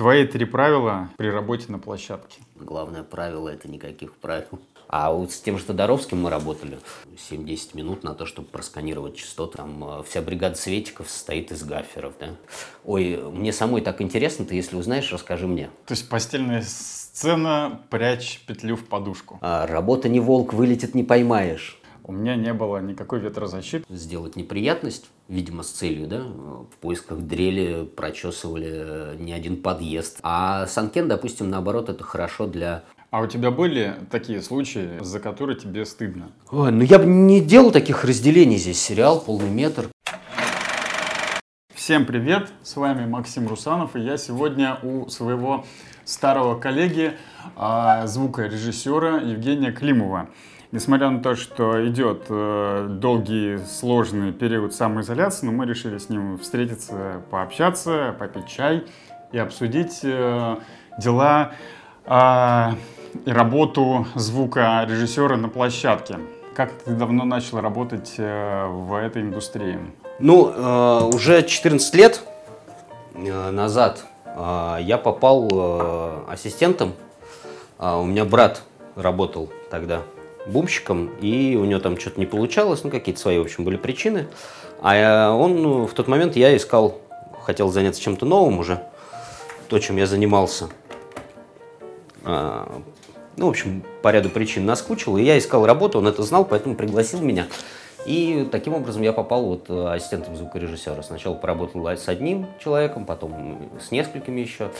Твои три правила при работе на площадке. Главное правило – это никаких правил. А вот с тем же Тодоровским мы работали 7-10 минут на то, чтобы просканировать частоту. Там э, вся бригада светиков состоит из гаферов, да. Ой, мне самой так интересно, ты если узнаешь, расскажи мне. То есть постельная сцена «Прячь петлю в подушку». А, работа не волк, вылетит не поймаешь. У меня не было никакой ветрозащиты. Сделать неприятность, видимо, с целью, да, в поисках дрели прочесывали не один подъезд. А Санкен, допустим, наоборот, это хорошо для а у тебя были такие случаи, за которые тебе стыдно? Ой, ну я бы не делал таких разделений здесь. Сериал «Полный метр». Всем привет, с вами Максим Русанов, и я сегодня у своего старого коллеги, а, звукорежиссера Евгения Климова. Несмотря на то, что идет э, долгий, сложный период самоизоляции, но мы решили с ним встретиться, пообщаться, попить чай и обсудить э, дела э, и работу звукорежиссера на площадке. Как ты давно начал работать э, в этой индустрии? Ну, уже 14 лет назад я попал ассистентом. У меня брат работал тогда бумщиком, и у него там что-то не получалось, ну, какие-то свои, в общем, были причины. А он, ну, в тот момент я искал, хотел заняться чем-то новым уже, то, чем я занимался. Ну, в общем, по ряду причин наскучил, и я искал работу, он это знал, поэтому пригласил меня. И таким образом я попал вот э, ассистентом звукорежиссера. Сначала поработал с одним человеком, потом с несколькими еще.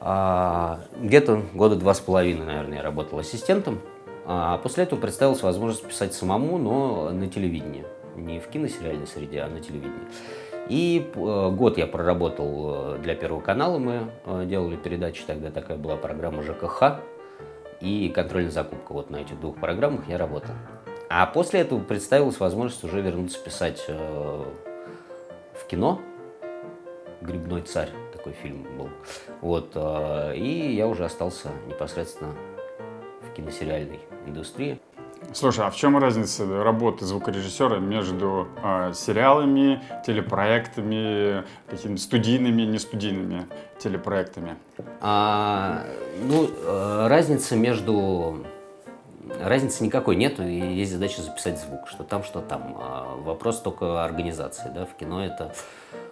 А, где-то года два с половиной, наверное, я работал ассистентом. А после этого представилась возможность писать самому, но на телевидении. Не в киносериальной среде, а на телевидении. И э, год я проработал э, для Первого канала, мы делали передачи, тогда такая была программа ЖКХ, и контрольная закупка. Вот на этих двух программах я работал. А после этого представилась возможность уже вернуться писать э, в кино. «Грибной царь» такой фильм был. Вот, э, и я уже остался непосредственно в киносериальной индустрии. Слушай, а в чем разница работы звукорежиссера между э, сериалами, телепроектами, какими-то студийными, не студийными телепроектами? А, ну, э, разница между... Разницы никакой нету, и есть задача записать звук, что там, что там. А вопрос только организации, да, в кино это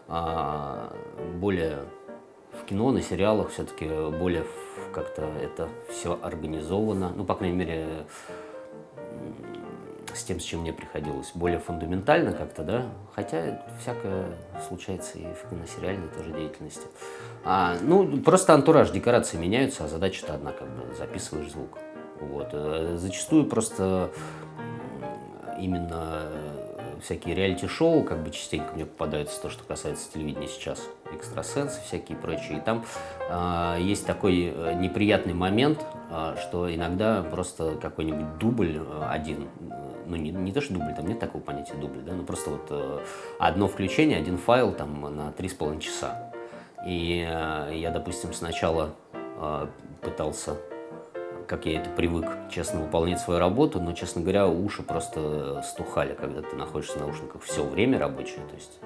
а, более... Кино, на сериалах все-таки более как-то это все организовано, ну, по крайней мере, с тем, с чем мне приходилось. Более фундаментально как-то, да, хотя всякое случается и в киносериальной тоже деятельности. А, ну, просто антураж, декорации меняются, а задача-то одна, как бы, записываешь звук. Вот. Э, зачастую просто именно всякие реалити-шоу, как бы частенько мне попадаются то, что касается телевидения сейчас, экстрасенсы всякие и прочие. И там э, есть такой э, неприятный момент, э, что иногда просто какой-нибудь дубль э, один, ну не, не то, что дубль, там нет такого понятия дубль, да, но просто вот э, одно включение, один файл там на три с половиной часа. И э, я, допустим, сначала э, пытался как я это привык, честно, выполнять свою работу, но, честно говоря, уши просто стухали, когда ты находишься в наушниках все время рабочее, то есть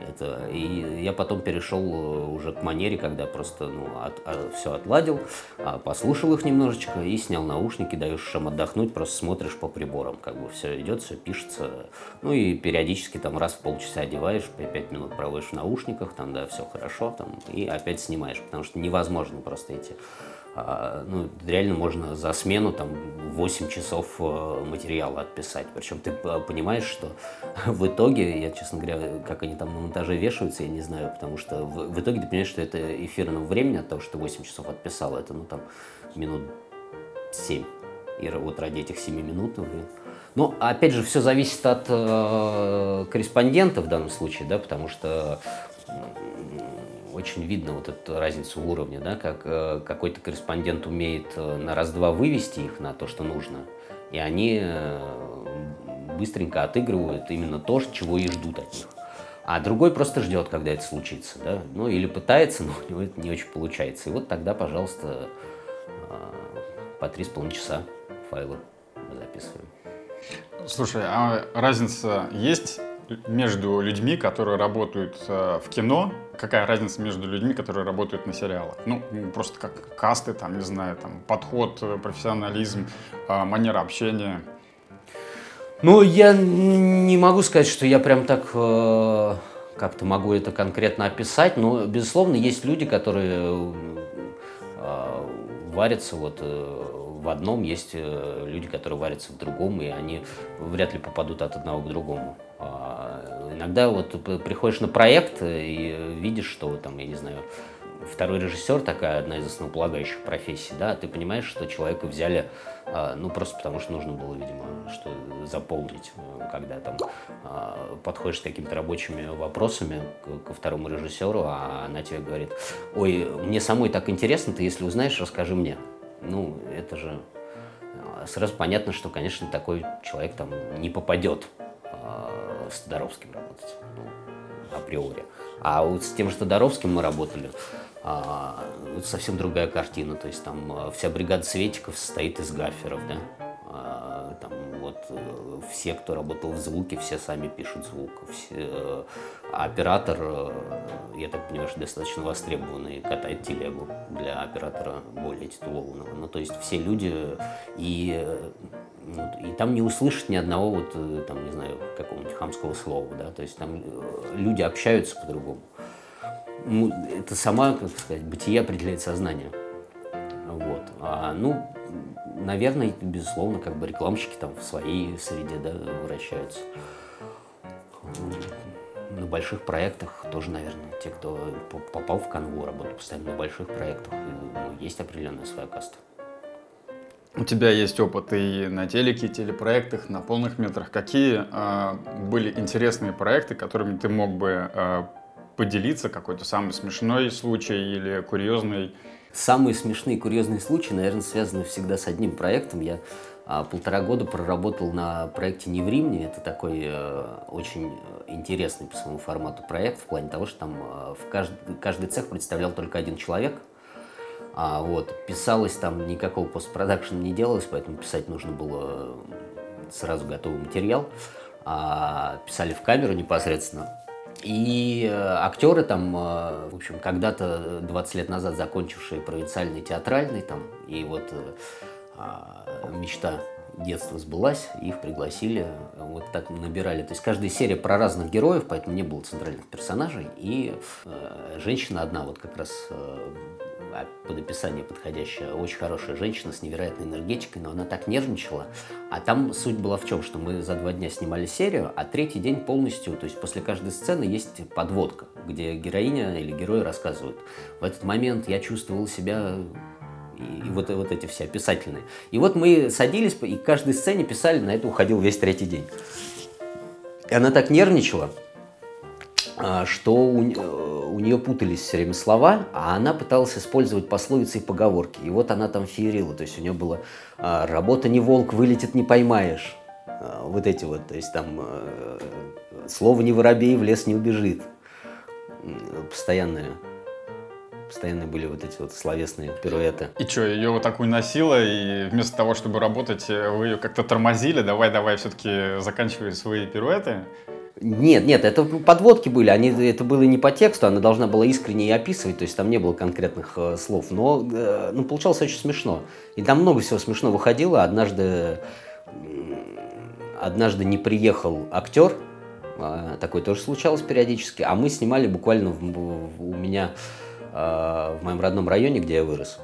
это, и я потом перешел э, уже к манере, когда просто ну, от, от, а, все отладил, а, послушал их немножечко и снял наушники, даешь им отдохнуть, просто смотришь по приборам, как бы все идет, все пишется. Ну и периодически там раз в полчаса одеваешь, пять минут проводишь в наушниках, там, да, все хорошо, там, и опять снимаешь, потому что невозможно просто эти ну, реально можно за смену там 8 часов э, материала отписать. Причем ты э, понимаешь, что в итоге, я, честно говоря, как они там на монтаже вешаются, я не знаю, потому что в, в итоге ты понимаешь, что это эфирного времени от того, что ты 8 часов отписал, это, ну, там, минут 7. И вот ради этих 7 минут, ну, ну, опять же, все зависит от э, корреспондента в данном случае, да, потому что очень видно вот эту разницу в уровне, да, как э, какой-то корреспондент умеет э, на раз-два вывести их на то, что нужно, и они э, быстренько отыгрывают именно то, чего и ждут от них. А другой просто ждет, когда это случится, да, ну или пытается, но у него это не очень получается. И вот тогда, пожалуйста, по три с половиной часа файлы записываем. Слушай, а разница есть между людьми, которые работают э, в кино, какая разница между людьми, которые работают на сериалах? Ну, просто как касты, там, не знаю, там, подход, э, профессионализм, э, манера общения. Ну, я не могу сказать, что я прям так э, как-то могу это конкретно описать, но, безусловно, есть люди, которые э, варятся вот э, в одном, есть люди, которые варятся в другом, и они вряд ли попадут от одного к другому. А иногда вот приходишь на проект и видишь, что там, я не знаю, второй режиссер такая одна из основополагающих профессий, да, ты понимаешь, что человека взяли, а, ну, просто потому что нужно было, видимо, что заполнить, когда там а, подходишь с какими-то рабочими вопросами ко второму режиссеру, а она тебе говорит, ой, мне самой так интересно, ты если узнаешь, расскажи мне. Ну, это же а, сразу понятно, что, конечно, такой человек там не попадет с Тодоровским работать, ну, априори. А вот с тем же Тодоровским мы работали, а, совсем другая картина. То есть там а, вся бригада светиков состоит из гаферов, да. А, там вот э, все, кто работал в звуке, все сами пишут звук. Все, оператор, э, я так понимаю, что достаточно востребованный, катает телегу для оператора более титулованного. Ну, то есть все люди, и, ну, и там не услышать ни одного вот, там, не знаю, какого-нибудь хамского слова, да, то есть там люди общаются по-другому ну, это сама, как сказать, бытие определяет сознание. Вот. А, ну, наверное, безусловно, как бы рекламщики там в своей среде да, вращаются. На больших проектах тоже, наверное, те, кто попал в канву, работают постоянно на больших проектах, ну, есть определенная своя каста. У тебя есть опыт и на телеке, и телепроектах, на полных метрах. Какие э, были интересные проекты, которыми ты мог бы э, поделиться какой-то самый смешной случай или курьезный? Самые смешные и курьезные случаи, наверное, связаны всегда с одним проектом. Я полтора года проработал на проекте «Не в Римне». Это такой э, очень интересный по своему формату проект в плане того, что там э, в кажд... каждый цех представлял только один человек. А, вот, писалось там, никакого постпродакшена не делалось, поэтому писать нужно было сразу готовый материал. А, писали в камеру непосредственно. И э, актеры там, э, в общем, когда-то 20 лет назад закончившие провинциальный театральный там, и вот э, а, мечта детства сбылась, их пригласили, вот так набирали. То есть каждая серия про разных героев, поэтому не было центральных персонажей. И э, женщина одна вот как раз э, а под описание подходящая, очень хорошая женщина с невероятной энергетикой, но она так нервничала. А там суть была в чем, что мы за два дня снимали серию, а третий день полностью, то есть после каждой сцены есть подводка, где героиня или герой рассказывают. В этот момент я чувствовал себя и вот, вот эти все описательные. И вот мы садились, и к каждой сцене писали, на это уходил весь третий день. И она так нервничала, а, что у, э, у нее путались все время слова, а она пыталась использовать пословицы и поговорки. И вот она там феерила, то есть у нее было а, «работа не волк, вылетит не поймаешь». А, вот эти вот, то есть там э, «слово не воробей, в лес не убежит». Постоянные постоянно были вот эти вот словесные пируэты. И что, ее вот так уносило, и вместо того, чтобы работать, э, вы ее как-то тормозили, давай, давай, все-таки заканчивай свои пируэты? Нет, нет, это подводки были, они, это было не по тексту, она должна была искренне описывать, то есть там не было конкретных э, слов, но э, ну, получалось очень смешно. И там много всего смешно выходило. Однажды, однажды не приехал актер, э, такое тоже случалось периодически, а мы снимали буквально в, в, у меня в моем родном районе, где я вырос.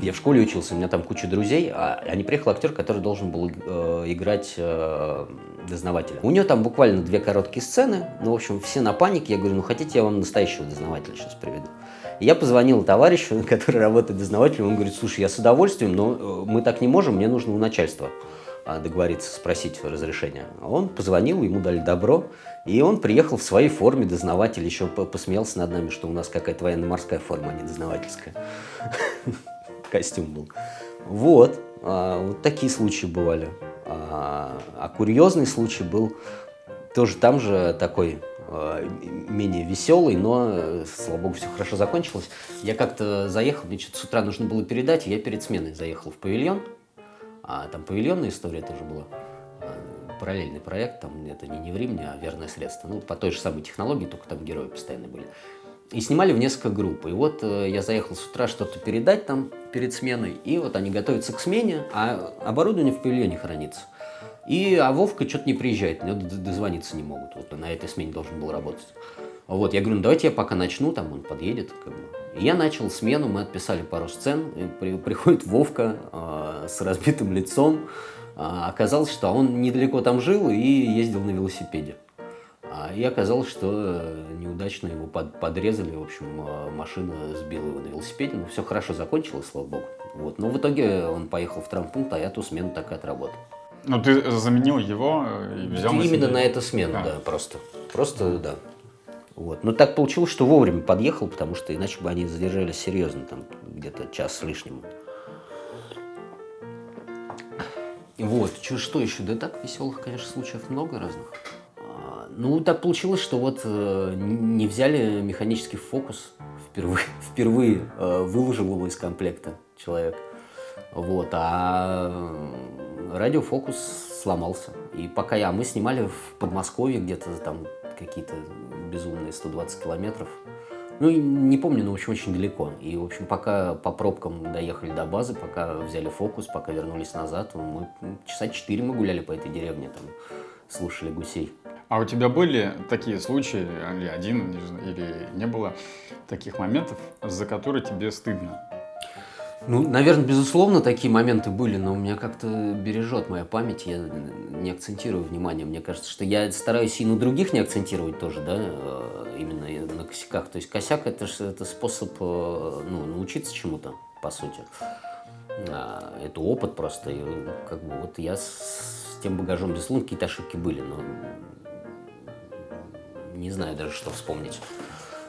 Я в школе учился, у меня там куча друзей, а, а не приехал актер, который должен был э, играть э, дознавателя. У него там буквально две короткие сцены, ну, в общем, все на панике. Я говорю, ну, хотите, я вам настоящего дознавателя сейчас приведу. И я позвонил товарищу, который работает дознавателем, он говорит, слушай, я с удовольствием, но э, мы так не можем, мне нужно у начальства договориться, спросить разрешения. Он позвонил, ему дали добро, и он приехал в своей форме дознаватель, еще посмеялся над нами, что у нас какая-то военно-морская форма, а не дознавательская. костюм был. Вот, а, вот такие случаи бывали. А, а курьезный случай был тоже там же такой а, менее веселый, но, слава богу, все хорошо закончилось. Я как-то заехал, мне что-то с утра нужно было передать, и я перед сменой заехал в павильон. А там павильонная история тоже была. А, параллельный проект, там это не, не в Риме, а верное средство. Ну, по той же самой технологии, только там герои постоянно были. И снимали в несколько групп. И вот э, я заехал с утра что-то передать там перед сменой, и вот они готовятся к смене, а оборудование в павильоне хранится. И, а Вовка что-то не приезжает, мне дозвониться не могут. Вот на этой смене должен был работать. Вот, я говорю, ну давайте я пока начну, там он подъедет. Как бы. И я начал смену, мы отписали пару сцен, и при, приходит Вовка э, с разбитым лицом. А, оказалось, что он недалеко там жил и ездил на велосипеде. А, и оказалось, что э, неудачно его под, подрезали, в общем, а, машина сбила его на велосипеде, но все хорошо закончилось, слава богу. Вот. Но в итоге он поехал в травмпункт, а я ту смену так и отработал. Ну, ты заменил его э, и взял Именно на, на эту смену, а. да, просто. Просто, да. Вот. Но так получилось, что вовремя подъехал, потому что иначе бы они задержались серьезно, там где-то час с лишним. Вот, что, что еще? Да так, веселых, конечно, случаев много разных. А, ну, так получилось, что вот э, не взяли механический фокус. Впервые, впервые э, выложил его из комплекта человек. Вот, а радиофокус сломался. И пока я, мы снимали в Подмосковье где-то там какие-то безумные 120 километров. Ну, не помню, но, в общем, очень далеко. И, в общем, пока по пробкам доехали до базы, пока взяли фокус, пока вернулись назад, мы часа четыре мы гуляли по этой деревне, там, слушали гусей. А у тебя были такие случаи, или один, или не было таких моментов, за которые тебе стыдно? Ну, наверное, безусловно, такие моменты были, но у меня как-то бережет моя память, я не акцентирую внимание. Мне кажется, что я стараюсь и на других не акцентировать тоже, да, э, именно на косяках. То есть косяк это это способ э, ну, научиться чему-то, по сути. А, это опыт просто. И, как бы вот я с тем багажом, безусловно, какие-то ошибки были, но не знаю даже, что вспомнить.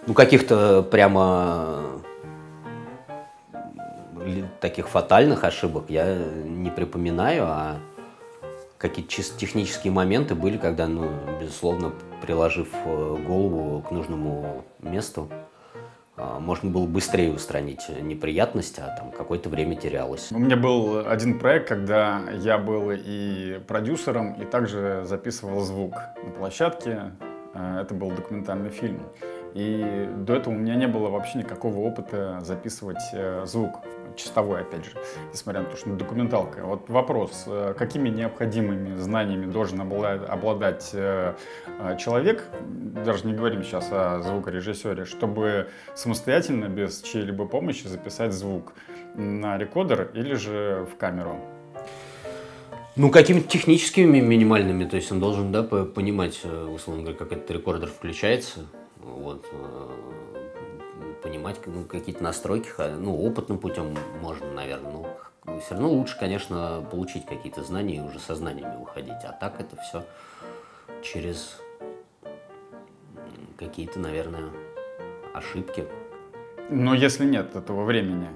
Ну, каких-то прямо таких фатальных ошибок я не припоминаю, а какие-то чисто технические моменты были, когда, ну, безусловно, приложив э, голову к нужному месту, а, можно было быстрее устранить неприятность, а там какое-то время терялось. У меня был один проект, когда я был и продюсером, и также записывал звук на площадке. Э, это был документальный фильм. И до этого у меня не было вообще никакого опыта записывать э, звук чистовой, опять же, несмотря на то, что документалка. Вот вопрос, э, какими необходимыми знаниями должен обладать э, человек, даже не говорим сейчас о звукорежиссере, чтобы самостоятельно, без чьей-либо помощи записать звук на рекордер или же в камеру? Ну, какими-то техническими минимальными, то есть он должен, да, понимать, условно говоря, как этот рекордер включается, вот, понимать ну, какие-то настройки, ну, опытным путем можно, наверное, но все равно лучше, конечно, получить какие-то знания и уже со знаниями выходить. А так это все через какие-то, наверное, ошибки. Но если нет этого времени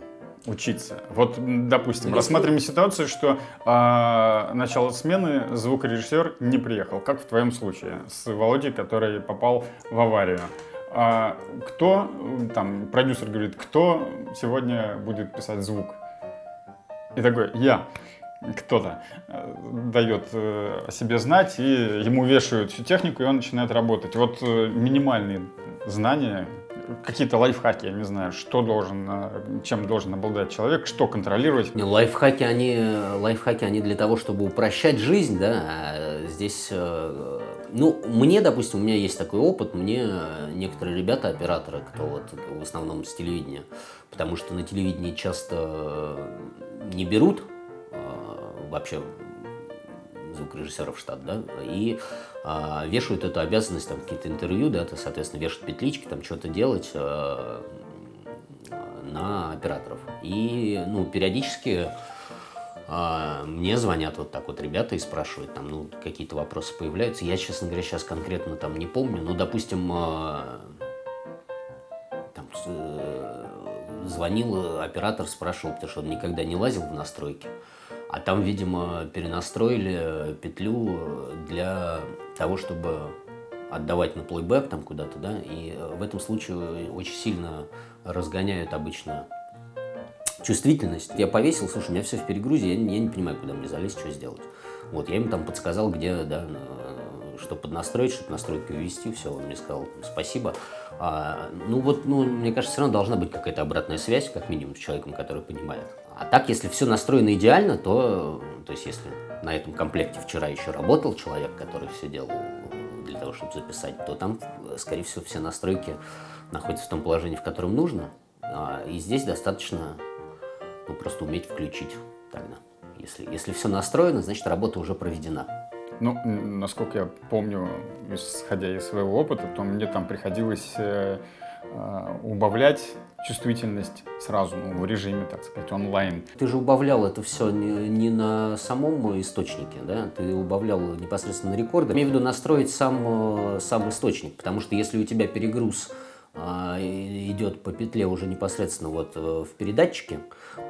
учиться. Вот, допустим, ну, рассматриваем ситуацию, что э, начало смены звукорежиссер не приехал, как в твоем случае с Володей, который попал в аварию а кто, там, продюсер говорит, кто сегодня будет писать звук? И такой, я. Кто-то э, дает э, о себе знать, и ему вешают всю технику, и он начинает работать. Вот э, минимальные знания, какие-то лайфхаки, я не знаю, что должен, чем должен обладать человек, что контролировать. Не, лайфхаки, они, лайфхаки, они для того, чтобы упрощать жизнь, да, а здесь ну, мне, допустим, у меня есть такой опыт, мне некоторые ребята, операторы, кто вот в основном с телевидения, потому что на телевидении часто не берут э, вообще звукорежиссеров в штат, да, и э, вешают эту обязанность, там, какие-то интервью, да, то, соответственно, вешают петлички, там, что-то делать э, на операторов. И, ну, периодически а, мне звонят вот так вот ребята и спрашивают, там, ну, какие-то вопросы появляются. Я, честно говоря, сейчас конкретно там не помню, но, допустим, а, там, э, звонил оператор, спрашивал, потому что он никогда не лазил в настройки. А там, видимо, перенастроили петлю для того, чтобы отдавать на плейбэк там куда-то, да, и в этом случае очень сильно разгоняют обычно чувствительность. Я повесил, слушай, у меня все в перегрузе, я, я не понимаю, куда мне залезть, что сделать. Вот, я ему там подсказал, где, да, что поднастроить, чтобы настройку ввести, все, он мне сказал спасибо. А, ну вот, ну, мне кажется, все равно должна быть какая-то обратная связь, как минимум, с человеком, который понимает. А так, если все настроено идеально, то, то есть, если на этом комплекте вчера еще работал человек, который все делал для того, чтобы записать, то там, скорее всего, все настройки находятся в том положении, в котором нужно. А, и здесь достаточно ну, просто уметь включить тогда. Если, если все настроено, значит работа уже проведена. Ну, насколько я помню, исходя из своего опыта, то мне там приходилось э, э, убавлять чувствительность сразу, ну, в режиме, так сказать, онлайн. Ты же убавлял это все не, не на самом источнике, да? Ты убавлял непосредственно на рекордер. Имею в виду настроить сам, э, сам источник, потому что если у тебя перегруз а, идет по петле уже непосредственно вот э, в передатчике,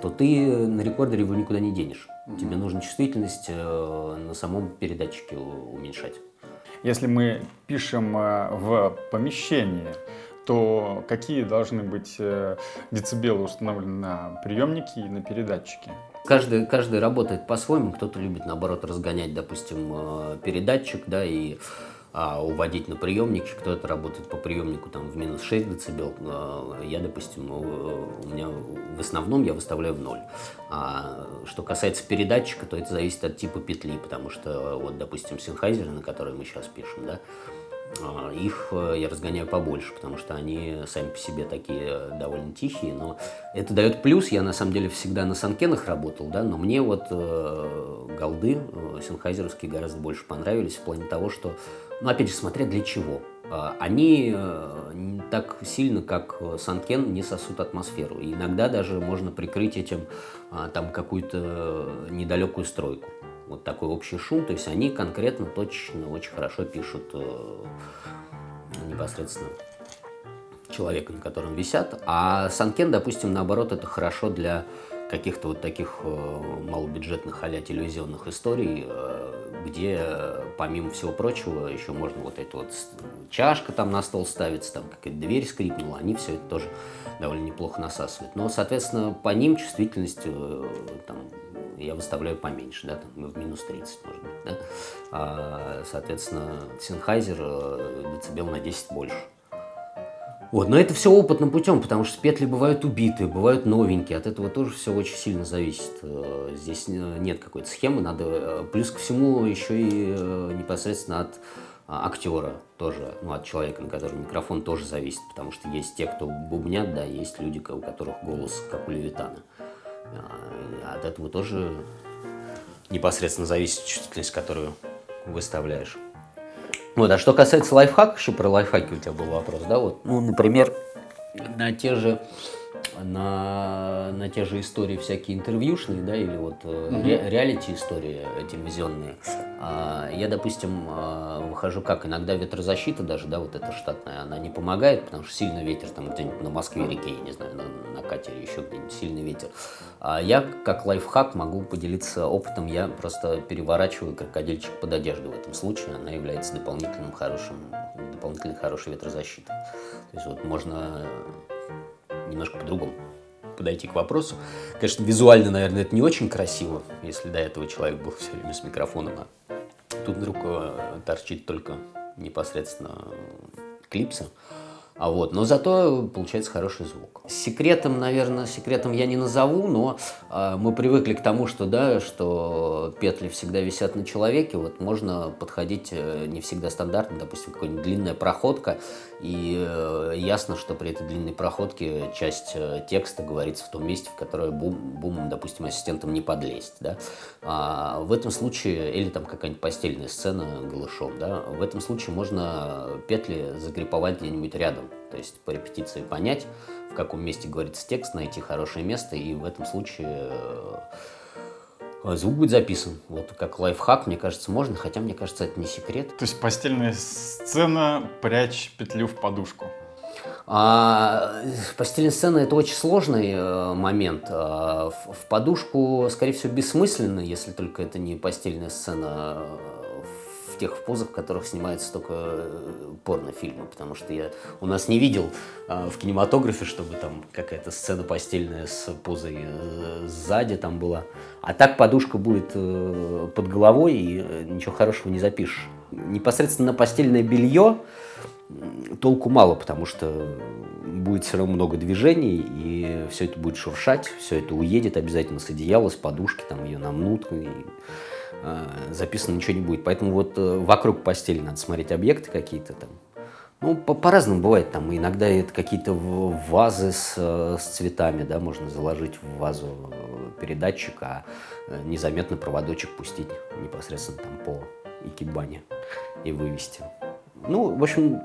то ты на рекордере его никуда не денешь. Mm-hmm. Тебе нужно чувствительность э, на самом передатчике уменьшать. Если мы пишем э, в помещении, то какие должны быть децибелы установлены на приемнике и на передатчике? Каждый, каждый работает по-своему. Кто-то любит, наоборот, разгонять, допустим, передатчик, да, и а уводить на приемнике, кто-то работает по приемнику там в минус 6 дБ, а, я, допустим, у меня в основном я выставляю в ноль. А что касается передатчика, то это зависит от типа петли, потому что вот, допустим, синхайзеры, на которые мы сейчас пишем, да, их э, я разгоняю побольше, потому что они сами по себе такие довольно тихие, но это дает плюс. Я на самом деле всегда на санкенах работал, да, но мне вот э, голды э, синхайзеровские гораздо больше понравились в плане того, что но опять же, смотря для чего. А, они э, не так сильно, как Санкен, не сосут атмосферу. И иногда даже можно прикрыть этим а, там какую-то недалекую стройку. Вот такой общий шум. То есть они конкретно, точно, очень хорошо пишут э, непосредственно человека, на котором висят. А Санкен, допустим, наоборот, это хорошо для каких-то вот таких э, малобюджетных а телевизионных историй, где, помимо всего прочего, еще можно вот эта вот чашка там на стол ставится, там какая-то дверь скрипнула, они все это тоже довольно неплохо насасывают. Но, соответственно, по ним чувствительность э, там, я выставляю поменьше, да, там, в минус 30, может быть, да. А, соответственно, Sennheiser э, децибел на 10 больше. Вот, но это все опытным путем, потому что петли бывают убитые, бывают новенькие, от этого тоже все очень сильно зависит. Э, здесь нет какой-то схемы, надо э, плюс ко всему еще и э, непосредственно от а, актера тоже, ну, от человека, на котором микрофон тоже зависит, потому что есть те, кто бубнят, да, есть люди, у которых голос как у Левитана. А, от этого тоже непосредственно зависит чувствительность, которую выставляешь. Вот, а что касается лайфхак, еще про лайфхаки у тебя был вопрос, да, вот, ну, например, на те же на, на те же истории всякие интервьюшные, да, или вот mm-hmm. ре, реалити истории телевизионные. А, я, допустим, а, выхожу как иногда ветрозащита даже, да, вот эта штатная, она не помогает, потому что сильный ветер там где-нибудь на Москве реке, я не знаю, на, на катере еще где-нибудь сильный ветер. А я как лайфхак могу поделиться опытом, я просто переворачиваю крокодильчик под одежду в этом случае, она является дополнительным хорошим, дополнительной хорошей ветрозащитой. То есть вот можно немножко по-другому подойти к вопросу. Конечно, визуально, наверное, это не очень красиво, если до этого человек был все время с микрофоном, а тут вдруг э, торчит только непосредственно клипса. А вот, но зато получается хороший звук. Секретом, наверное, секретом я не назову, но э, мы привыкли к тому, что да, что петли всегда висят на человеке. Вот можно подходить э, не всегда стандартно, допустим, какая-нибудь длинная проходка, и э, ясно, что при этой длинной проходке часть э, текста говорится в том месте, в которое бум, бумом, допустим, ассистентом не подлезть, да. А в этом случае, или там какая-нибудь постельная сцена голышом, да, в этом случае можно петли загриповать где-нибудь рядом то есть по репетиции понять, в каком месте говорится текст, найти хорошее место, и в этом случае э, звук будет записан. Вот как лайфхак, мне кажется, можно, хотя мне кажется, это не секрет. То есть постельная сцена, прячь петлю в подушку. А, постельная сцена это очень сложный э, момент. А, в, в подушку, скорее всего, бессмысленно, если только это не постельная сцена тех позах, в которых снимаются только э, порнофильмы, потому что я у нас не видел а, в кинематографе, чтобы там какая-то сцена постельная с позой э, сзади там была. А так подушка будет э, под головой, и э, ничего хорошего не запишешь. Непосредственно постельное белье толку мало, потому что будет все равно много движений, и все это будет шуршать, все это уедет обязательно с одеяла, с подушки, там ее намнут, и э, записано ничего не будет. Поэтому вот э, вокруг постели надо смотреть объекты какие-то там. Ну, по- по-разному бывает. Там иногда это какие-то вазы с, э, с цветами, да, можно заложить в вазу э, передатчик, а э, незаметно проводочек пустить непосредственно там по икебане и вывести. Ну, в общем,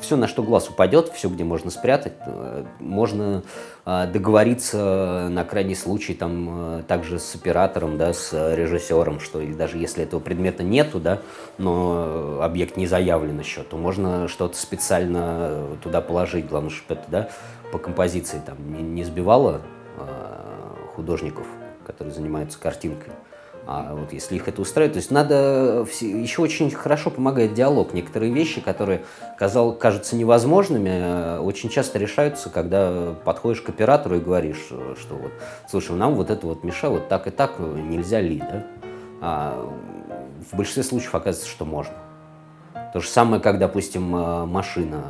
все, на что глаз упадет, все, где можно спрятать, э, можно э, договориться на крайний случай там э, также с оператором, да, с режиссером, что и даже если этого предмета нету, да, но объект не заявлен еще, то можно что-то специально туда положить, главное, чтобы это, да, по композиции там не, сбивало художников, которые занимаются картинкой. А вот если их это устраивает, то есть надо... Еще очень хорошо помогает диалог. Некоторые вещи, которые казал, кажутся невозможными, э, очень часто решаются, когда подходишь к оператору и говоришь, э, что вот, слушай, нам вот это вот мешает, вот так и так, э, нельзя ли, да? А в большинстве случаев оказывается, что можно. То же самое, как, допустим, машина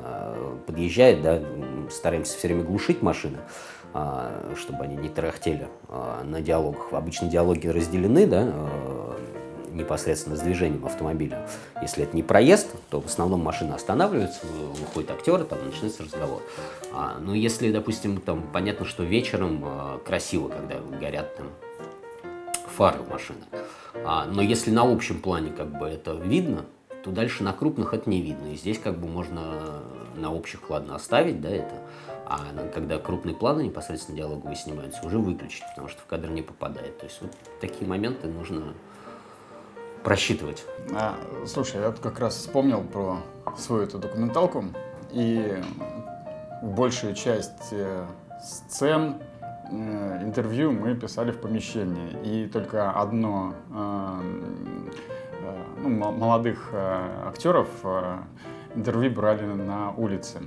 подъезжает, да, стараемся все время глушить машины, чтобы они не тарахтели а, на диалогах. Обычно диалоги разделены, да, э, непосредственно с движением автомобиля. Если это не проезд, то в основном машина останавливается, выходит актер, там начинается разговор. А, ну, если, допустим, там понятно, что вечером э, красиво, когда горят там фары машины. А, но если на общем плане как бы это видно, то дальше на крупных это не видно. И здесь как бы можно на общих, ладно, оставить, да, это. А когда крупные планы непосредственно диалоговые снимаются, уже выключить, потому что в кадр не попадает. То есть вот такие моменты нужно просчитывать. А, слушай, я как раз вспомнил про свою эту документалку, и большую часть э, сцен, э, интервью мы писали в помещении, и только одно э, ну, мо- молодых актеров интервью брали на улице.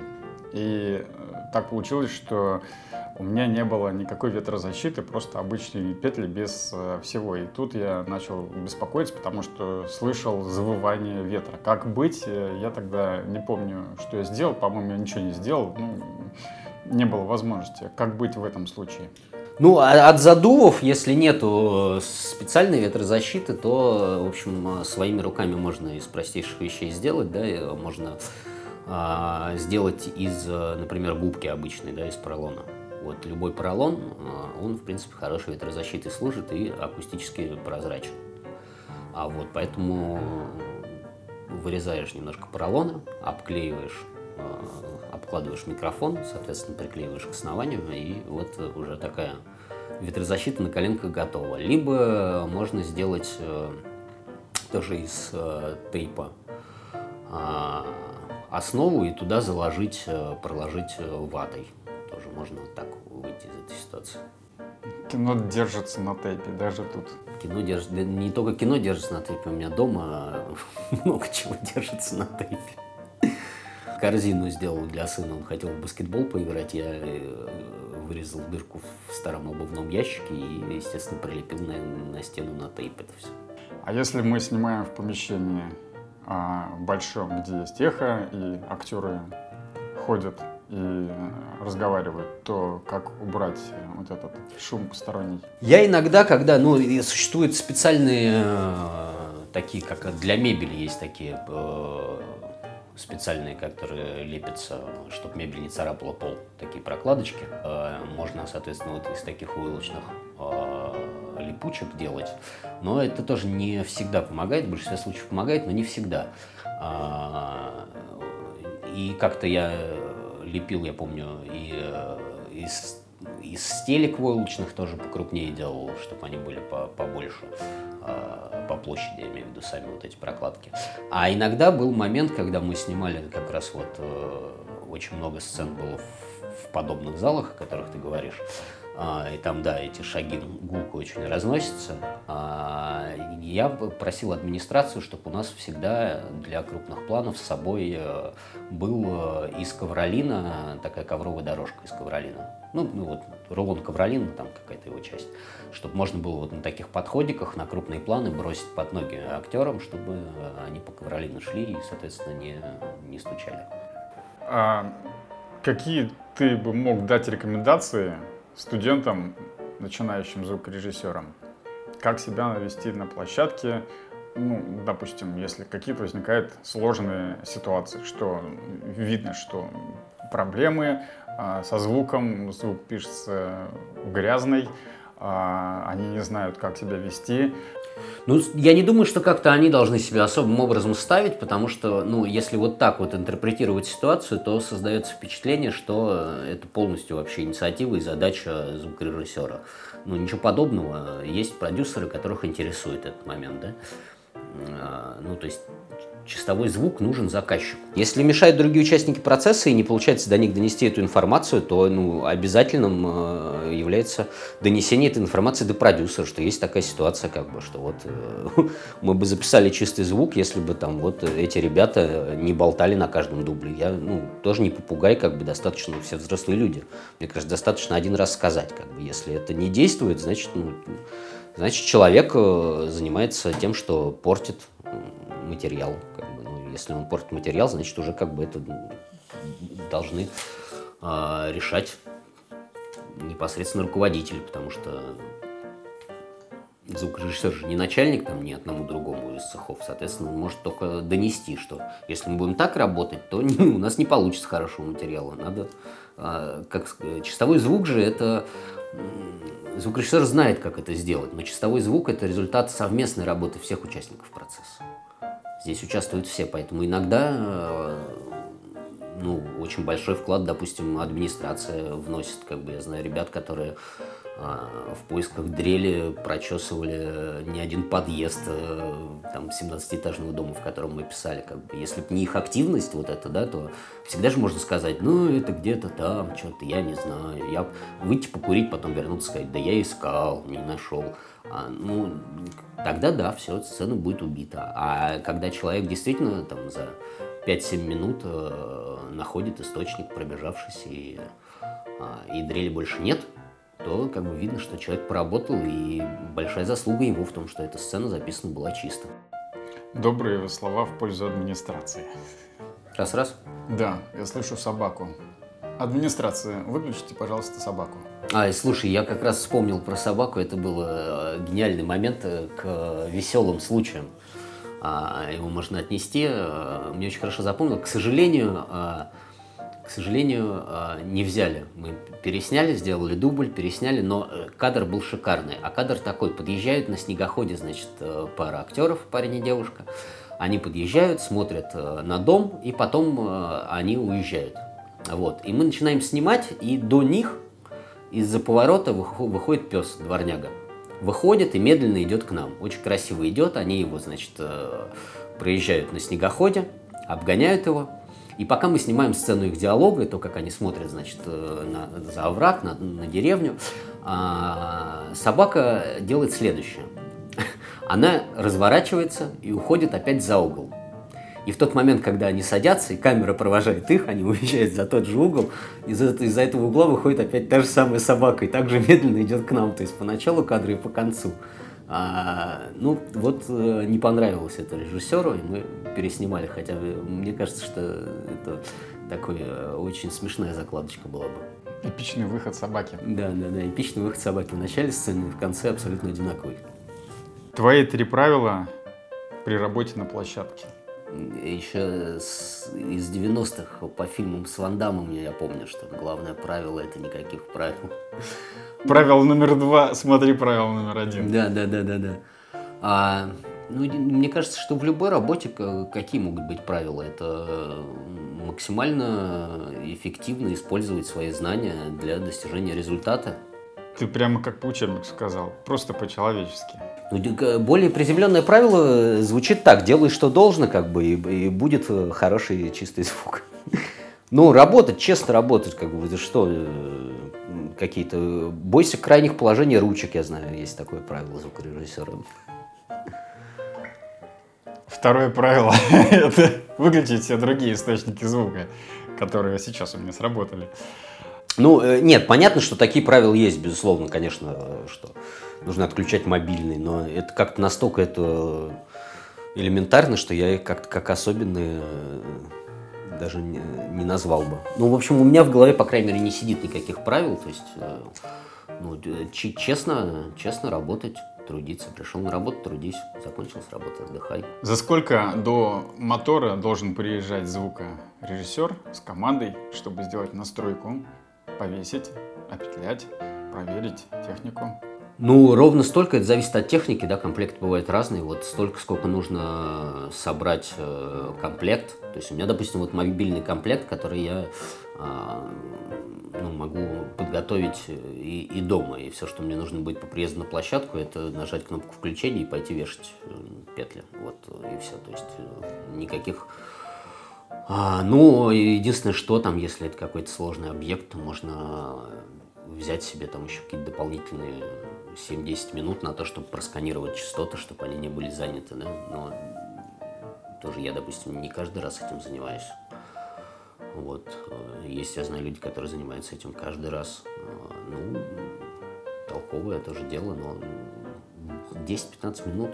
И э, так получилось, что у меня не было никакой ветрозащиты, просто обычные петли без э, всего. И тут я начал беспокоиться, потому что слышал завывание ветра. Как быть, э, я тогда не помню, что я сделал. По-моему, я ничего не сделал. Ну, не было возможности. Как быть в этом случае? Ну, а от задувов, если нету специальной ветрозащиты, то, в общем, своими руками можно из простейших вещей сделать, да, можно а, сделать из, э, например, губки обычной, да, из поролона. Вот любой поролон, а, он, в принципе, хорошей ветрозащитой служит и акустически прозрачен. А вот поэтому вырезаешь немножко поролона, обклеиваешь, э, обкладываешь микрофон, соответственно, приклеиваешь к основанию, и вот уже такая ветрозащита на коленках готова. Либо можно сделать э, тоже из э, тейпа а, основу и туда заложить, э, проложить э, ватой. Тоже можно так выйти из этой ситуации. Кино держится на тейпе, даже тут. Кино держит, да не только кино держится на тейпе, у меня дома много чего держится на тейпе. Корзину сделал для сына, он хотел в баскетбол поиграть, я э, вырезал дырку в старом обувном ящике и, естественно, прилепил на, на стену на тейп это все. А если мы снимаем в помещении большом, где есть эхо, и актеры ходят и разговаривают, то как убрать э, вот этот шум посторонний? Я иногда, когда, ну, существуют специальные, э, такие, как для мебели есть такие э, специальные, которые лепятся, чтобы мебель не царапала пол, такие прокладочки. Можно, соответственно, вот из таких войлочных э, липучек делать. Но это тоже не всегда помогает, в большинстве случаев помогает, но не всегда. А, И как-то я лепил, я помню, и э, из, из стелек войлочных тоже покрупнее делал, чтобы они были по- побольше а, по площади, я имею в виду сами вот эти прокладки. А иногда был момент, когда мы снимали как раз вот э, очень много сцен было в, в подобных залах, о которых ты говоришь. А, и там, да, эти шаги гулко очень разносятся. А, я просил администрацию, чтобы у нас всегда для крупных планов с собой э, был э, из ковролина, такая ковровая дорожка из ковролина. Ну, ну вот рулон ковролина, там какая-то его часть. Чтобы можно было вот на таких подходиках, на крупные планы бросить под ноги актерам, чтобы э, они по ковролину шли и, соответственно, не, не стучали. А какие ты бы мог дать рекомендации студентам, начинающим звукорежиссерам, как себя навести на площадке, ну, допустим, если какие-то возникают сложные ситуации, что видно, что проблемы а, со звуком, звук пишется грязный, а, они не знают, как себя вести. Ну, я не думаю, что как-то они должны себя особым образом ставить, потому что, ну, если вот так вот интерпретировать ситуацию, то создается впечатление, что это полностью вообще инициатива и задача звукорежиссера. Ну, ничего подобного. Есть продюсеры, которых интересует этот момент, да? А, ну, то есть чистовой звук нужен заказчику. Если мешают другие участники процесса и не получается до них донести эту информацию, то ну, обязательным э, является донесение этой информации до продюсера, что есть такая ситуация, как бы, что вот э, мы бы записали чистый звук, если бы там вот эти ребята не болтали на каждом дубле. Я ну, тоже не попугай, как бы достаточно все взрослые люди. Мне кажется, достаточно один раз сказать, как бы, если это не действует, значит, ну, значит человек э, занимается тем, что портит материал. Как бы. ну, если он портит материал, значит уже как бы это должны э, решать непосредственно руководители, потому что звукорежиссер же не начальник там ни одному другому из цехов, соответственно, он может только донести, что если мы будем так работать, то не, у нас не получится хорошего материала. Надо, э, как чистовой звук же это звукорежиссер знает, как это сделать, но чистовой звук это результат совместной работы всех участников процесса. Здесь участвуют все, поэтому иногда э, ну, очень большой вклад, допустим, администрация вносит. Как бы я знаю ребят, которые в поисках дрели прочесывали не один подъезд э, там 17-этажного дома, в котором мы писали. Как бы. Если бы не их активность вот это, да, то всегда же можно сказать, ну, это где-то там, что-то, я не знаю. Я выйти покурить, потом вернуться сказать, да я искал, не нашел. А, ну, тогда да, все, сцена будет убита. А когда человек действительно там за 5-7 минут э, находит источник, пробежавшись, и, э, и дрели больше нет, то как бы видно, что человек поработал, и большая заслуга его в том, что эта сцена записана была чисто. Добрые слова в пользу администрации. Раз-раз? Да, я слышу собаку. Администрация, выключите, пожалуйста, собаку. А, слушай, я как раз вспомнил про собаку. Это был э, гениальный момент э, к веселым случаям. А, его можно отнести. Э, мне очень хорошо запомнил. К сожалению, к сожалению, не взяли. Мы пересняли, сделали дубль, пересняли, но кадр был шикарный. А кадр такой, подъезжают на снегоходе, значит, пара актеров, парень и девушка. Они подъезжают, смотрят на дом, и потом они уезжают. Вот. И мы начинаем снимать, и до них из-за поворота выходит пес, дворняга. Выходит и медленно идет к нам. Очень красиво идет, они его, значит, э, проезжают на снегоходе, обгоняют его. И пока мы снимаем сцену их диалога, то, как они смотрят, значит, э, на, за овраг, на, на деревню, а, собака делает следующее. Она разворачивается и уходит опять за угол. И в тот момент, когда они садятся, и камера провожает их, они уезжают за тот же угол, из, из-за этого угла выходит опять та же самая собака, и также медленно идет к нам, то есть по началу кадра и по концу. А, ну, вот э, не понравилось это режиссеру, и мы переснимали, хотя мне кажется, что это такой э, очень смешная закладочка была бы. Эпичный выход собаки. Да, да, да, эпичный выход собаки в начале сцены в конце абсолютно одинаковый. Твои три правила при работе на площадке еще с, из 90-х по фильмам с Ван Дамом я помню, что главное правило это никаких правил. Правило номер два, смотри правило номер один. Да, да, да, да, да. А, ну, мне кажется, что в любой работе какие могут быть правила? Это максимально эффективно использовать свои знания для достижения результата. Ты прямо как по учебнику сказал, просто по-человечески. Ну, более приземленное правило звучит так: делай, что должно, как бы, и, и будет э, хороший чистый звук. Ну, работать, честно работать, как бы, это что? Какие-то... Бойся крайних положений ручек, я знаю, есть такое правило звукорежиссера. Второе правило – это выключить все другие источники звука, которые сейчас у меня сработали. Ну, э, нет, понятно, что такие правила есть, безусловно, конечно, что нужно отключать мобильный, но это как-то настолько это элементарно, что я как-то как особенные э, даже не, не назвал бы. Ну, в общем, у меня в голове, по крайней мере, не сидит никаких правил, то есть, э, ну, честно, честно работать трудиться. Пришел на работу, трудись. Закончил с работы, отдыхай. За сколько до мотора должен приезжать звукорежиссер с командой, чтобы сделать настройку, повесить, опетлять, проверить технику? Ну, ровно столько, это зависит от техники, да, комплект бывает разный. Вот столько, сколько нужно собрать э, комплект. То есть у меня, допустим, вот мобильный комплект, который я э, ну, могу подготовить и, и дома. И все, что мне нужно будет по приезду на площадку, это нажать кнопку включения и пойти вешать э, петли. Вот и все. То есть э, никаких... А, ну, единственное, что там, если это какой-то сложный объект, то можно взять себе там еще какие-то дополнительные 7-10 минут на то, чтобы просканировать частоты, чтобы они не были заняты, да, но тоже я, допустим, не каждый раз этим занимаюсь. Вот. Э, есть, я знаю, люди, которые занимаются этим каждый раз. Э, ну, толковое тоже дело, но 10-15 минут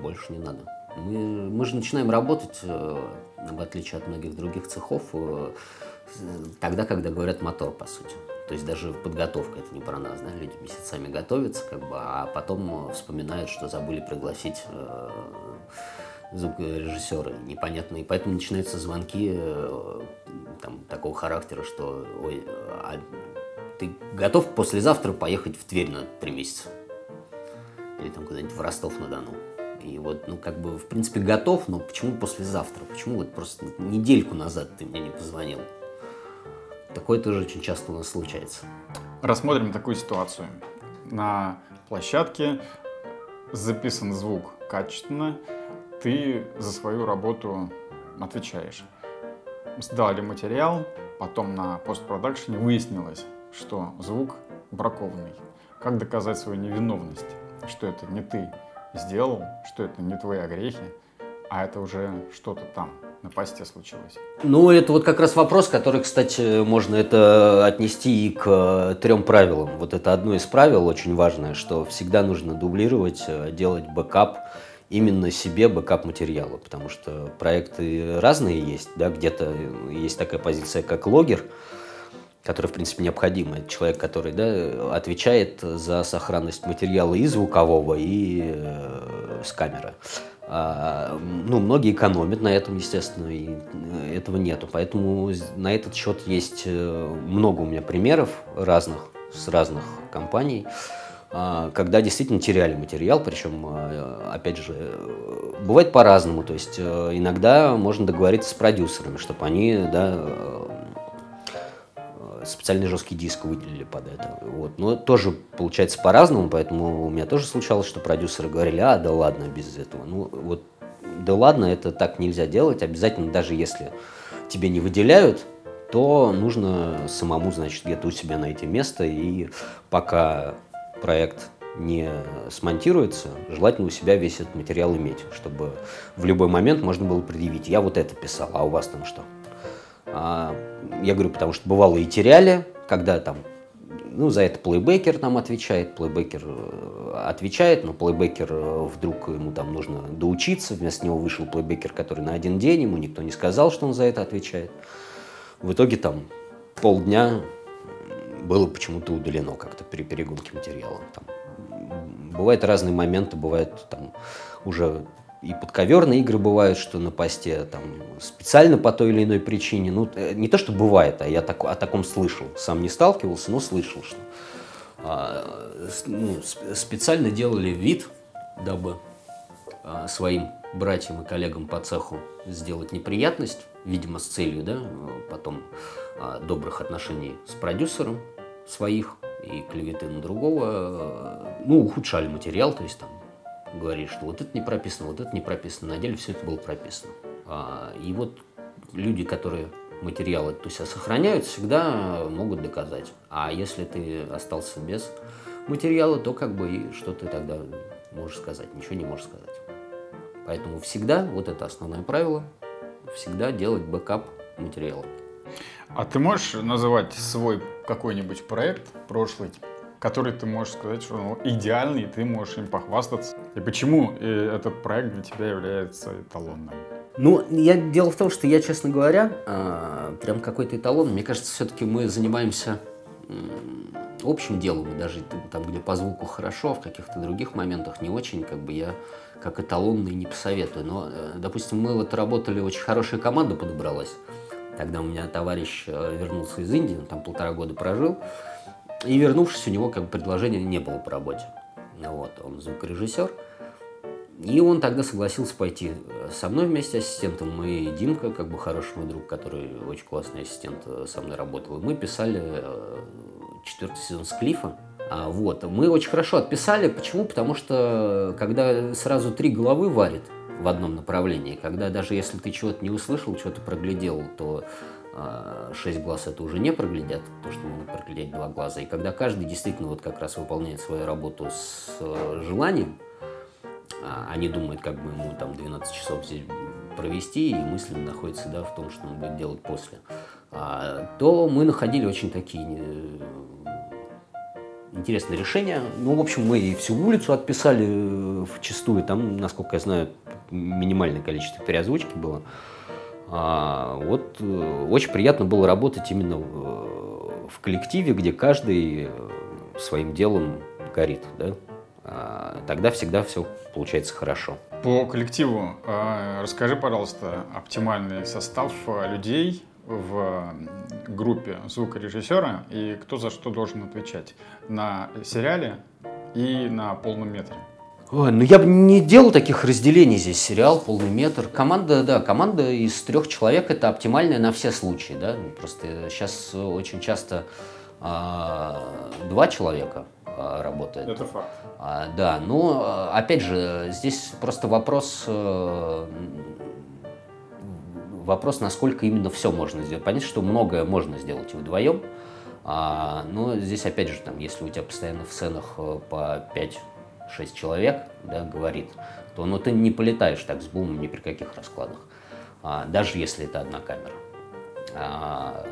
больше не надо. Мы, мы же начинаем работать, э, в отличие от многих других цехов, тогда, когда говорят мотор, по сути. То есть даже подготовка это не про нас, да, люди месяцами готовятся, как бы, а потом вспоминают, что забыли пригласить э, звукорежиссера непонятно, и поэтому начинаются звонки э, там, такого характера, что ой, а ты готов послезавтра поехать в Тверь на три месяца? Или там куда-нибудь в Ростов-на-Дону? И вот, ну, как бы, в принципе, готов, но почему послезавтра? Почему вот просто недельку назад ты мне не позвонил? Такое тоже очень часто у нас случается. Рассмотрим такую ситуацию. На площадке записан звук качественно, ты за свою работу отвечаешь. Сдали материал, потом на постпродакшене выяснилось, что звук бракованный. Как доказать свою невиновность? Что это не ты сделал, что это не твои огрехи, а это уже что-то там на посте случилось? Ну, это вот как раз вопрос, который, кстати, можно это отнести и к э, трем правилам. Вот это одно из правил очень важное, что всегда нужно дублировать, э, делать бэкап именно себе бэкап материала, потому что проекты разные есть, да, где-то есть такая позиция, как логер, который, в принципе, необходима. Это человек, который да, отвечает за сохранность материала и звукового, и э, с камеры. А, ну, многие экономят на этом, естественно, и э, этого нету. Поэтому на этот счет есть э, много у меня примеров разных, с разных компаний, а, когда действительно теряли материал, причем, а, опять же, бывает по-разному. То есть иногда можно договориться с продюсерами, чтобы они да, специальный жесткий диск выделили под это. Вот. Но тоже получается по-разному, поэтому у меня тоже случалось, что продюсеры говорили, а, да ладно, без этого. Ну, вот, да ладно, это так нельзя делать. Обязательно, даже если тебе не выделяют, то нужно самому, значит, где-то у себя найти место, и пока проект не смонтируется, желательно у себя весь этот материал иметь, чтобы в любой момент можно было предъявить. Я вот это писал, а у вас там что? А, я говорю, потому что бывало и теряли, когда там, ну, за это плейбекер там отвечает, плейбекер э, отвечает, но плейбекер э, вдруг ему там нужно доучиться, вместо него вышел плейбекер, который на один день, ему никто не сказал, что он за это отвечает. В итоге там полдня было почему-то удалено как-то при перегонке материала. Там, бывают разные моменты, бывает там уже и подковерные игры бывают, что на посте там специально по той или иной причине. Ну, э, не то, что бывает, а я так, о таком слышал. Сам не сталкивался, но слышал, что а, ну, специально делали вид, дабы а, своим братьям и коллегам по цеху сделать неприятность, видимо, с целью, да, потом а, добрых отношений с продюсером своих и клеветы на другого, ну, ухудшали материал, то есть там говорит, что вот это не прописано, вот это не прописано. На деле все это было прописано. А, и вот люди, которые материалы, то есть сохраняют, всегда могут доказать. А если ты остался без материала, то как бы что ты тогда можешь сказать? Ничего не можешь сказать. Поэтому всегда, вот это основное правило, всегда делать бэкап материала. А ты можешь называть свой какой-нибудь проект прошлый, который ты можешь сказать, что он идеальный, и ты можешь им похвастаться? И почему э, этот проект для тебя является эталонным? Ну, я, дело в том, что я, честно говоря, э, прям какой-то эталон. Мне кажется, все-таки мы занимаемся общим делом, даже там, где по звуку хорошо, в каких-то других моментах не очень, как бы я как эталонный не посоветую. Но, э, допустим, мы вот работали, очень хорошая команда подобралась. Тогда у меня товарищ э, вернулся из Индии, он там полтора года прожил. И вернувшись, у него как бы предложения не было по работе. Вот, он звукорежиссер. И он тогда согласился пойти э, со мной вместе ассистентом. Мы Димка, как бы хороший мой друг, который очень классный ассистент э, со мной работал. И мы писали четвертый сезон с Клифа. А, вот. Мы очень хорошо отписали. Почему? Потому что когда сразу три головы варит в одном направлении, когда даже если ты чего-то не услышал, что-то проглядел, то шесть глаз это уже не проглядят, то, что могут проглядеть два глаза. И когда каждый действительно вот как раз выполняет свою работу с э, желанием, а, не думает, как бы ему там 12 часов здесь провести и мысленно находится да, в том, что он будет делать после, а, то мы находили очень такие интересное решение. Ну, в общем, мы и всю улицу отписали э, в чистую. Там, насколько я знаю, минимальное количество переозвучки было. А, вот э, очень приятно было работать именно в, в коллективе, где каждый э, своим делом горит. Да? А, тогда всегда все получается хорошо. По коллективу а, расскажи, пожалуйста, оптимальный состав людей, в группе звукорежиссера и кто за что должен отвечать на сериале и на полном метре? Ой, ну я бы не делал таких разделений здесь, сериал, полный метр. Команда, да, команда из трех человек это оптимальная на все случаи, да. Просто сейчас очень часто а, два человека а, работает. Это факт. А, да, но опять же, здесь просто вопрос а, вопрос, насколько именно все можно сделать. Понятно, что многое можно сделать и вдвоем, а, но здесь, опять же, там, если у тебя постоянно в сценах э, по 5-6 человек да, говорит, то ну, ты не полетаешь так с бумом ни при каких раскладах, а, даже если это одна камера. А,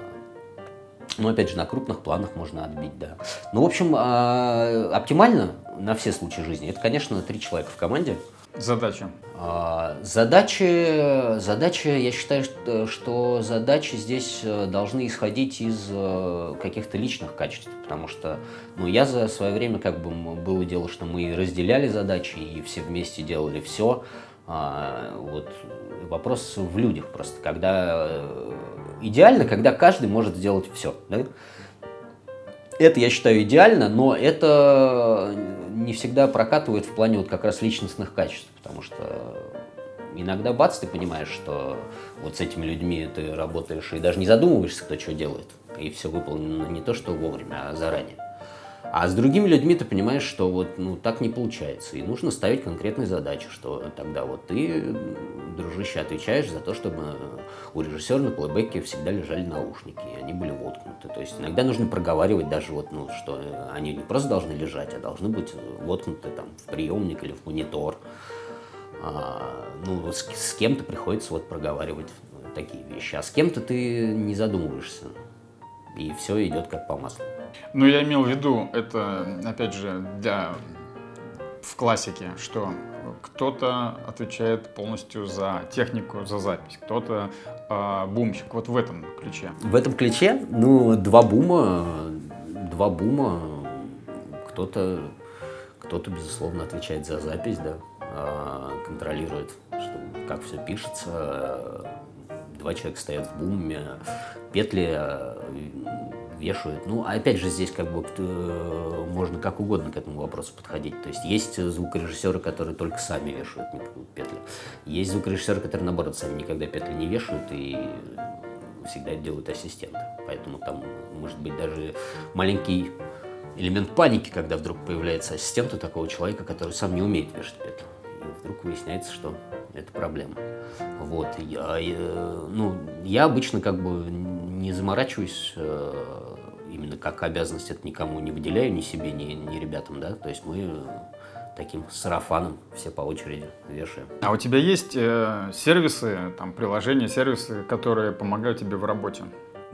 ну, опять же, на крупных планах можно отбить, да. Ну, в общем, а, оптимально на все случаи жизни, это, конечно, три человека в команде – Задача. А, задачи, задачи, я считаю, что задачи здесь э, должны исходить из э, каких-то личных качеств, потому что, ну, я за свое время как бы было дело, что мы разделяли задачи и все вместе делали все. А, вот вопрос в людях просто, когда э, идеально, когда каждый может сделать все, да? Это я считаю идеально, но это не всегда прокатывает в плане вот как раз личностных качеств, потому что иногда бац, ты понимаешь, что вот с этими людьми ты работаешь и даже не задумываешься, кто что делает, и все выполнено не то, что вовремя, а заранее. А с другими людьми ты понимаешь, что вот ну, так не получается. И нужно ставить конкретные задачи, что тогда вот ты, дружище, отвечаешь за то, чтобы у режиссера на плейбеке всегда лежали наушники, и они были воткнуты. То есть иногда нужно проговаривать даже вот, ну, что они не просто должны лежать, а должны быть воткнуты там в приемник или в монитор. А, ну, с, с кем-то приходится вот проговаривать такие вещи, а с кем-то ты не задумываешься. И все идет как по маслу. Ну, я имел в виду, это, опять же, для в классике, что кто-то отвечает полностью за технику, за запись, кто-то э, бумщик. Вот в этом ключе. В этом ключе, ну, два бума, два бума, кто-то, кто-то безусловно отвечает за запись, да, э, контролирует, что, как все пишется. Два человека стоят в буме, петли вешают. Ну, опять же, здесь как бы э, можно как угодно к этому вопросу подходить. То есть есть звукорежиссеры, которые только сами вешают петли. Есть звукорежиссеры, которые, наоборот, сами никогда петли не вешают и всегда делают ассистенты. Поэтому там может быть даже маленький элемент паники, когда вдруг появляется ассистент у такого человека, который сам не умеет вешать петли. И вдруг выясняется, что Это проблема. Вот. Я, я, ну, я обычно как бы не заморачиваюсь э, именно как обязанность это никому не выделяю, ни себе, ни, ни ребятам, да. То есть мы таким сарафаном все по очереди вешаем. А у тебя есть э, сервисы, там, приложения, сервисы, которые помогают тебе в работе?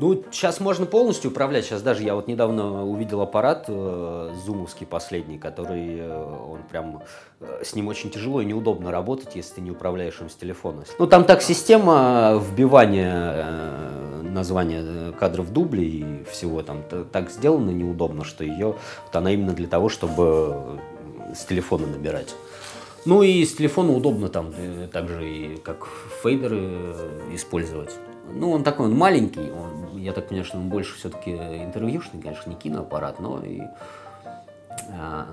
Ну, сейчас можно полностью управлять. Сейчас даже я вот недавно увидел аппарат э, зумовский последний, который э, он прям э, с ним очень тяжело и неудобно работать, если ты не управляешь им с телефона. Ну, там так система вбивания э, названия кадров дублей и всего там так сделана неудобно, что ее вот она именно для того, чтобы с телефона набирать. Ну и с телефона удобно там э, также и как фейдеры э, использовать. Ну, он такой, он маленький, он, я так понимаю, что он больше все-таки интервьюшный, конечно, не киноаппарат, но и... А,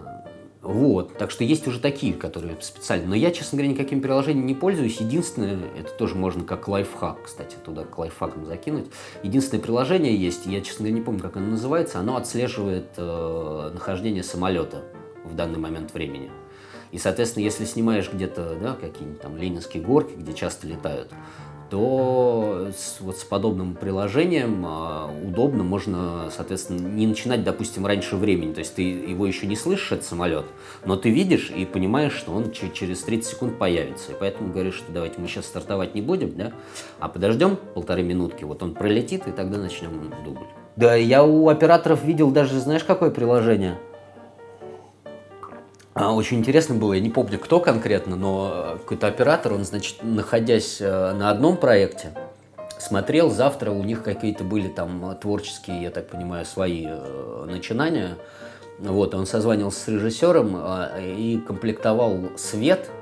вот, так что есть уже такие, которые специально. Но я, честно говоря, никаким приложением не пользуюсь. Единственное, это тоже можно как лайфхак, кстати, туда к лайфхакам закинуть. Единственное приложение есть, я, честно говоря, не помню, как оно называется, оно отслеживает э, нахождение самолета в данный момент времени. И, соответственно, если снимаешь где-то да, какие-нибудь там ленинские горки, где часто летают, то с, вот с подобным приложением э, удобно, можно, соответственно, не начинать, допустим, раньше времени. То есть ты его еще не слышишь, этот самолет, но ты видишь и понимаешь, что он через 30 секунд появится. И поэтому говоришь, что давайте мы сейчас стартовать не будем, да, а подождем полторы минутки, вот он пролетит, и тогда начнем дубль. Да, я у операторов видел даже, знаешь, какое приложение? А, очень интересно было, я не помню, кто конкретно, но какой-то оператор, он, значит, находясь э, на одном проекте, смотрел, завтра у них какие-то были там творческие, я так понимаю, свои э, начинания. Вот, он созванивался с режиссером э, и комплектовал свет а,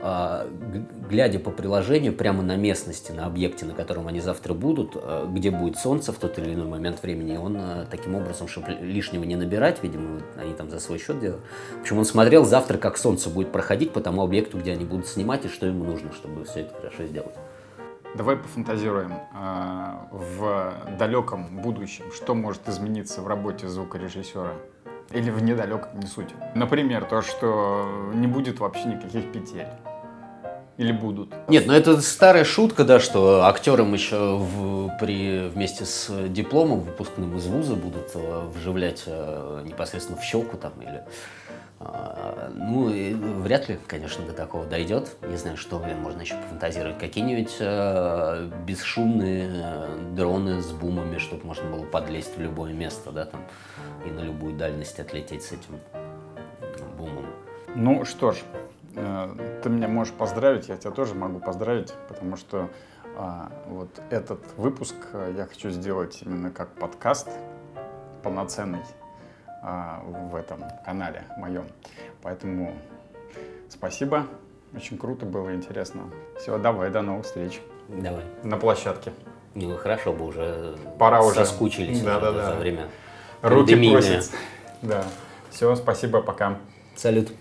глядя по приложению прямо на местности, на объекте, на котором они завтра будут, а, где будет солнце в тот или иной момент времени, он а, таким образом, чтобы лишнего не набирать, видимо, они там за свой счет делают. В он смотрел завтра, как солнце будет проходить по тому объекту, где они будут снимать, и что ему нужно, чтобы все это хорошо сделать. Давай пофантазируем. В далеком будущем, что может измениться в работе звукорежиссера? Или в недалеком, не суть. Например, то, что не будет вообще никаких петель. Или будут? Нет, ну это старая шутка, да, что актерам еще в, при, вместе с дипломом выпускным из вуза будут э, вживлять э, непосредственно в щеку там или а, ну, вряд ли, конечно, до такого дойдет. Не знаю, что можно еще пофантазировать. Какие-нибудь э, бесшумные э, дроны с бумами, чтобы можно было подлезть в любое место, да, там, и на любую дальность отлететь с этим бумом. Ну что ж, э, ты меня можешь поздравить, я тебя тоже могу поздравить, потому что э, вот этот выпуск я хочу сделать именно как подкаст полноценный а, в этом канале моем. Поэтому спасибо. Очень круто было, интересно. Все, давай, до новых встреч. Давай. На площадке. Ну, хорошо бы уже Пора уже. соскучились да, да, да. за время Руки просят. Да. Все, спасибо, пока. Салют.